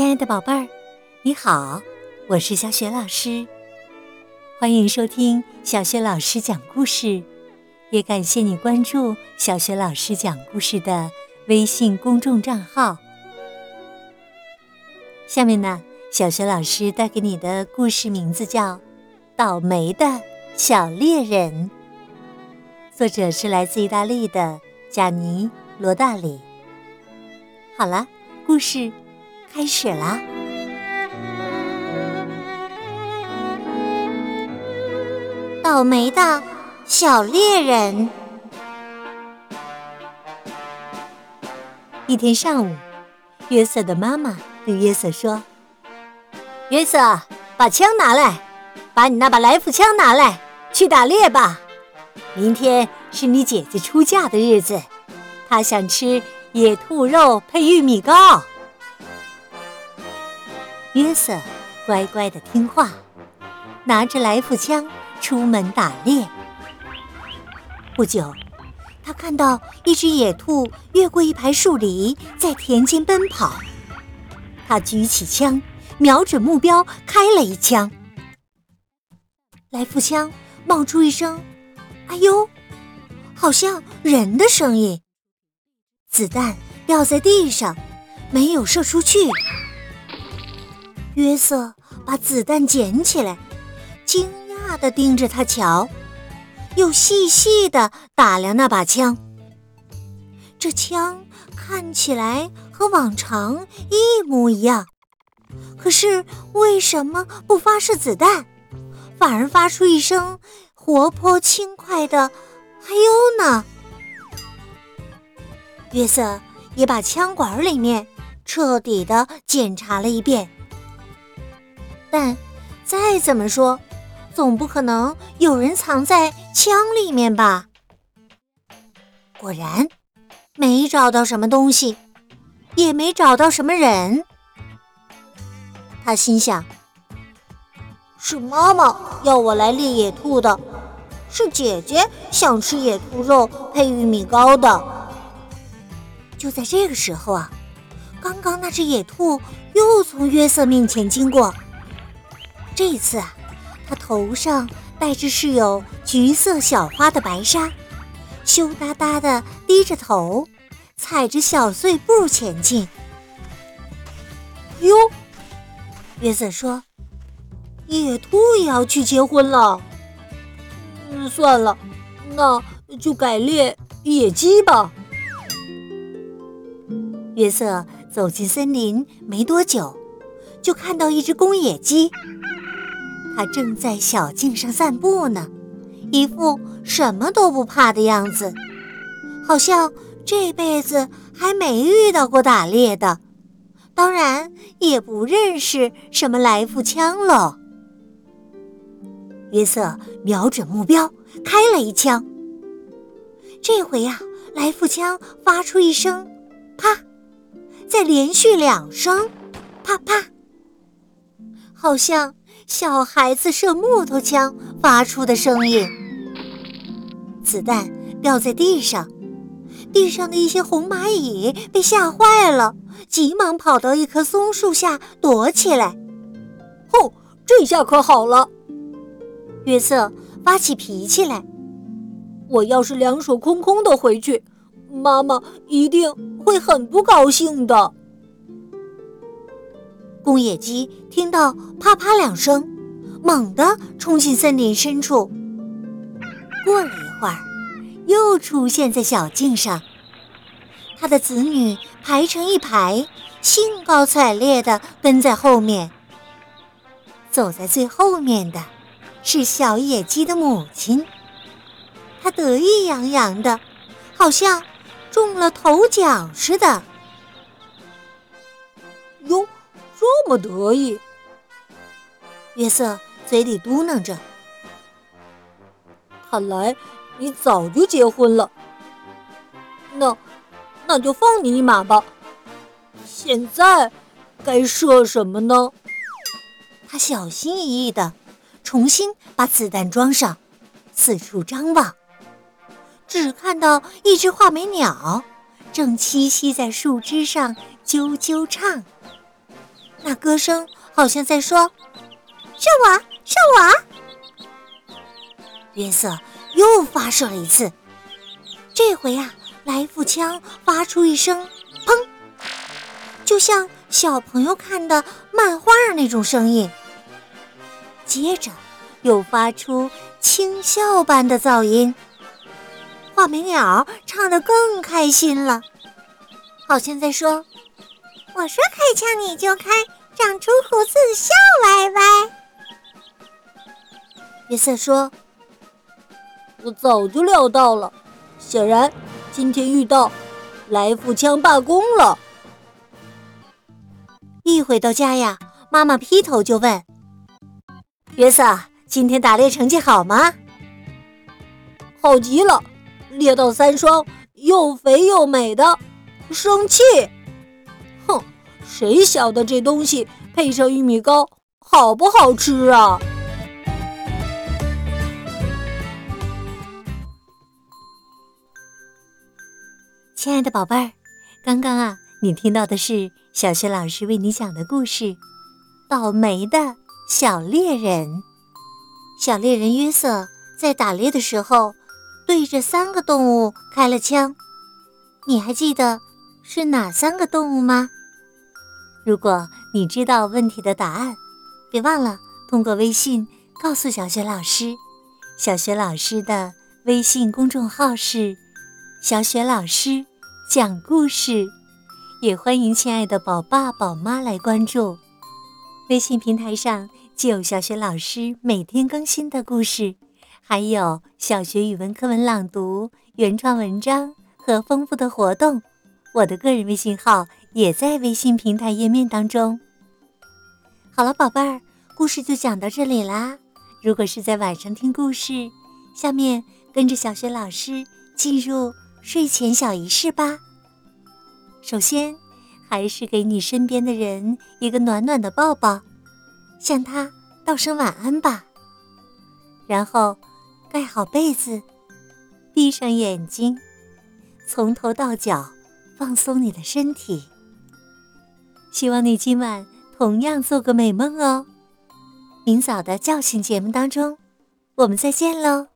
亲爱的宝贝儿，你好，我是小雪老师，欢迎收听小雪老师讲故事，也感谢你关注小雪老师讲故事的微信公众账号。下面呢，小雪老师带给你的故事名字叫《倒霉的小猎人》，作者是来自意大利的贾尼·罗大里。好了，故事。开始了！倒霉的小猎人。一天上午，约瑟的妈妈对约瑟说：“约瑟，把枪拿来，把你那把来福枪拿来，去打猎吧。明天是你姐姐出嫁的日子，她想吃野兔肉配玉米糕。”约瑟乖乖的听话，拿着来福枪出门打猎。不久，他看到一只野兔越过一排树篱，在田间奔跑。他举起枪，瞄准目标，开了一枪。来福枪冒出一声“哎呦”，好像人的声音。子弹掉在地上，没有射出去。约瑟把子弹捡起来，惊讶地盯着他瞧，又细细地打量那把枪。这枪看起来和往常一模一样，可是为什么不发射子弹，反而发出一声活泼轻快的“哎呦”呢？约瑟也把枪管里面彻底的检查了一遍。但再怎么说，总不可能有人藏在枪里面吧？果然，没找到什么东西，也没找到什么人。他心想：是妈妈要我来猎野兔的，是姐姐想吃野兔肉配玉米糕的。就在这个时候啊，刚刚那只野兔又从约瑟面前经过。这一次啊，他头上戴着是有橘色小花的白纱，羞答答的低着头，踩着小碎步前进。哟，约瑟说：“野兔也要去结婚了。”嗯，算了，那就改猎野鸡吧。约瑟走进森林没多久，就看到一只公野鸡。他正在小径上散步呢，一副什么都不怕的样子，好像这辈子还没遇到过打猎的，当然也不认识什么来福枪喽。约瑟瞄准目标，开了一枪。这回呀，来福枪发出一声“啪”，再连续两声“啪啪”，好像……小孩子射木头枪发出的声音，子弹掉在地上，地上的一些红蚂蚁被吓坏了，急忙跑到一棵松树下躲起来。吼，这下可好了！约瑟发起脾气来，我要是两手空空的回去，妈妈一定会很不高兴的。公野鸡听到啪啪两声，猛地冲进森林深处。过了一会儿，又出现在小径上。他的子女排成一排，兴高采烈地跟在后面。走在最后面的，是小野鸡的母亲。她得意洋洋的，好像中了头奖似的。哟！这么得意，约瑟嘴里嘟囔着：“看来你早就结婚了。那，那就放你一马吧。现在该射什么呢？”他小心翼翼的重新把子弹装上，四处张望，只看到一只画眉鸟正栖息在树枝上啾啾唱。那歌声好像在说：“是我是我。”约瑟又发射了一次，这回呀，来福枪发出一声“砰”，就像小朋友看的漫画那种声音。接着又发出轻笑般的噪音。画眉鸟唱得更开心了，好像在说：“我说开枪你就开，长出胡子笑歪歪。”约瑟说：“我早就料到了，显然今天遇到来福枪罢工了。”一回到家呀，妈妈劈头就问：“约瑟，今天打猎成绩好吗？”“好极了。”猎到三双又肥又美的，生气！谁晓得这东西配上玉米糕好不好吃啊？亲爱的宝贝儿，刚刚啊，你听到的是小学老师为你讲的故事《倒霉的小猎人》。小猎人约瑟在打猎的时候。对着三个动物开了枪，你还记得是哪三个动物吗？如果你知道问题的答案，别忘了通过微信告诉小雪老师。小雪老师的微信公众号是“小雪老师讲故事”，也欢迎亲爱的宝爸宝妈来关注。微信平台上既有小雪老师每天更新的故事。还有小学语文课文朗读、原创文章和丰富的活动，我的个人微信号也在微信平台页面当中。好了，宝贝儿，故事就讲到这里啦。如果是在晚上听故事，下面跟着小学老师进入睡前小仪式吧。首先，还是给你身边的人一个暖暖的抱抱，向他道声晚安吧。然后。盖好被子，闭上眼睛，从头到脚放松你的身体。希望你今晚同样做个美梦哦。明早的叫醒节目当中，我们再见喽。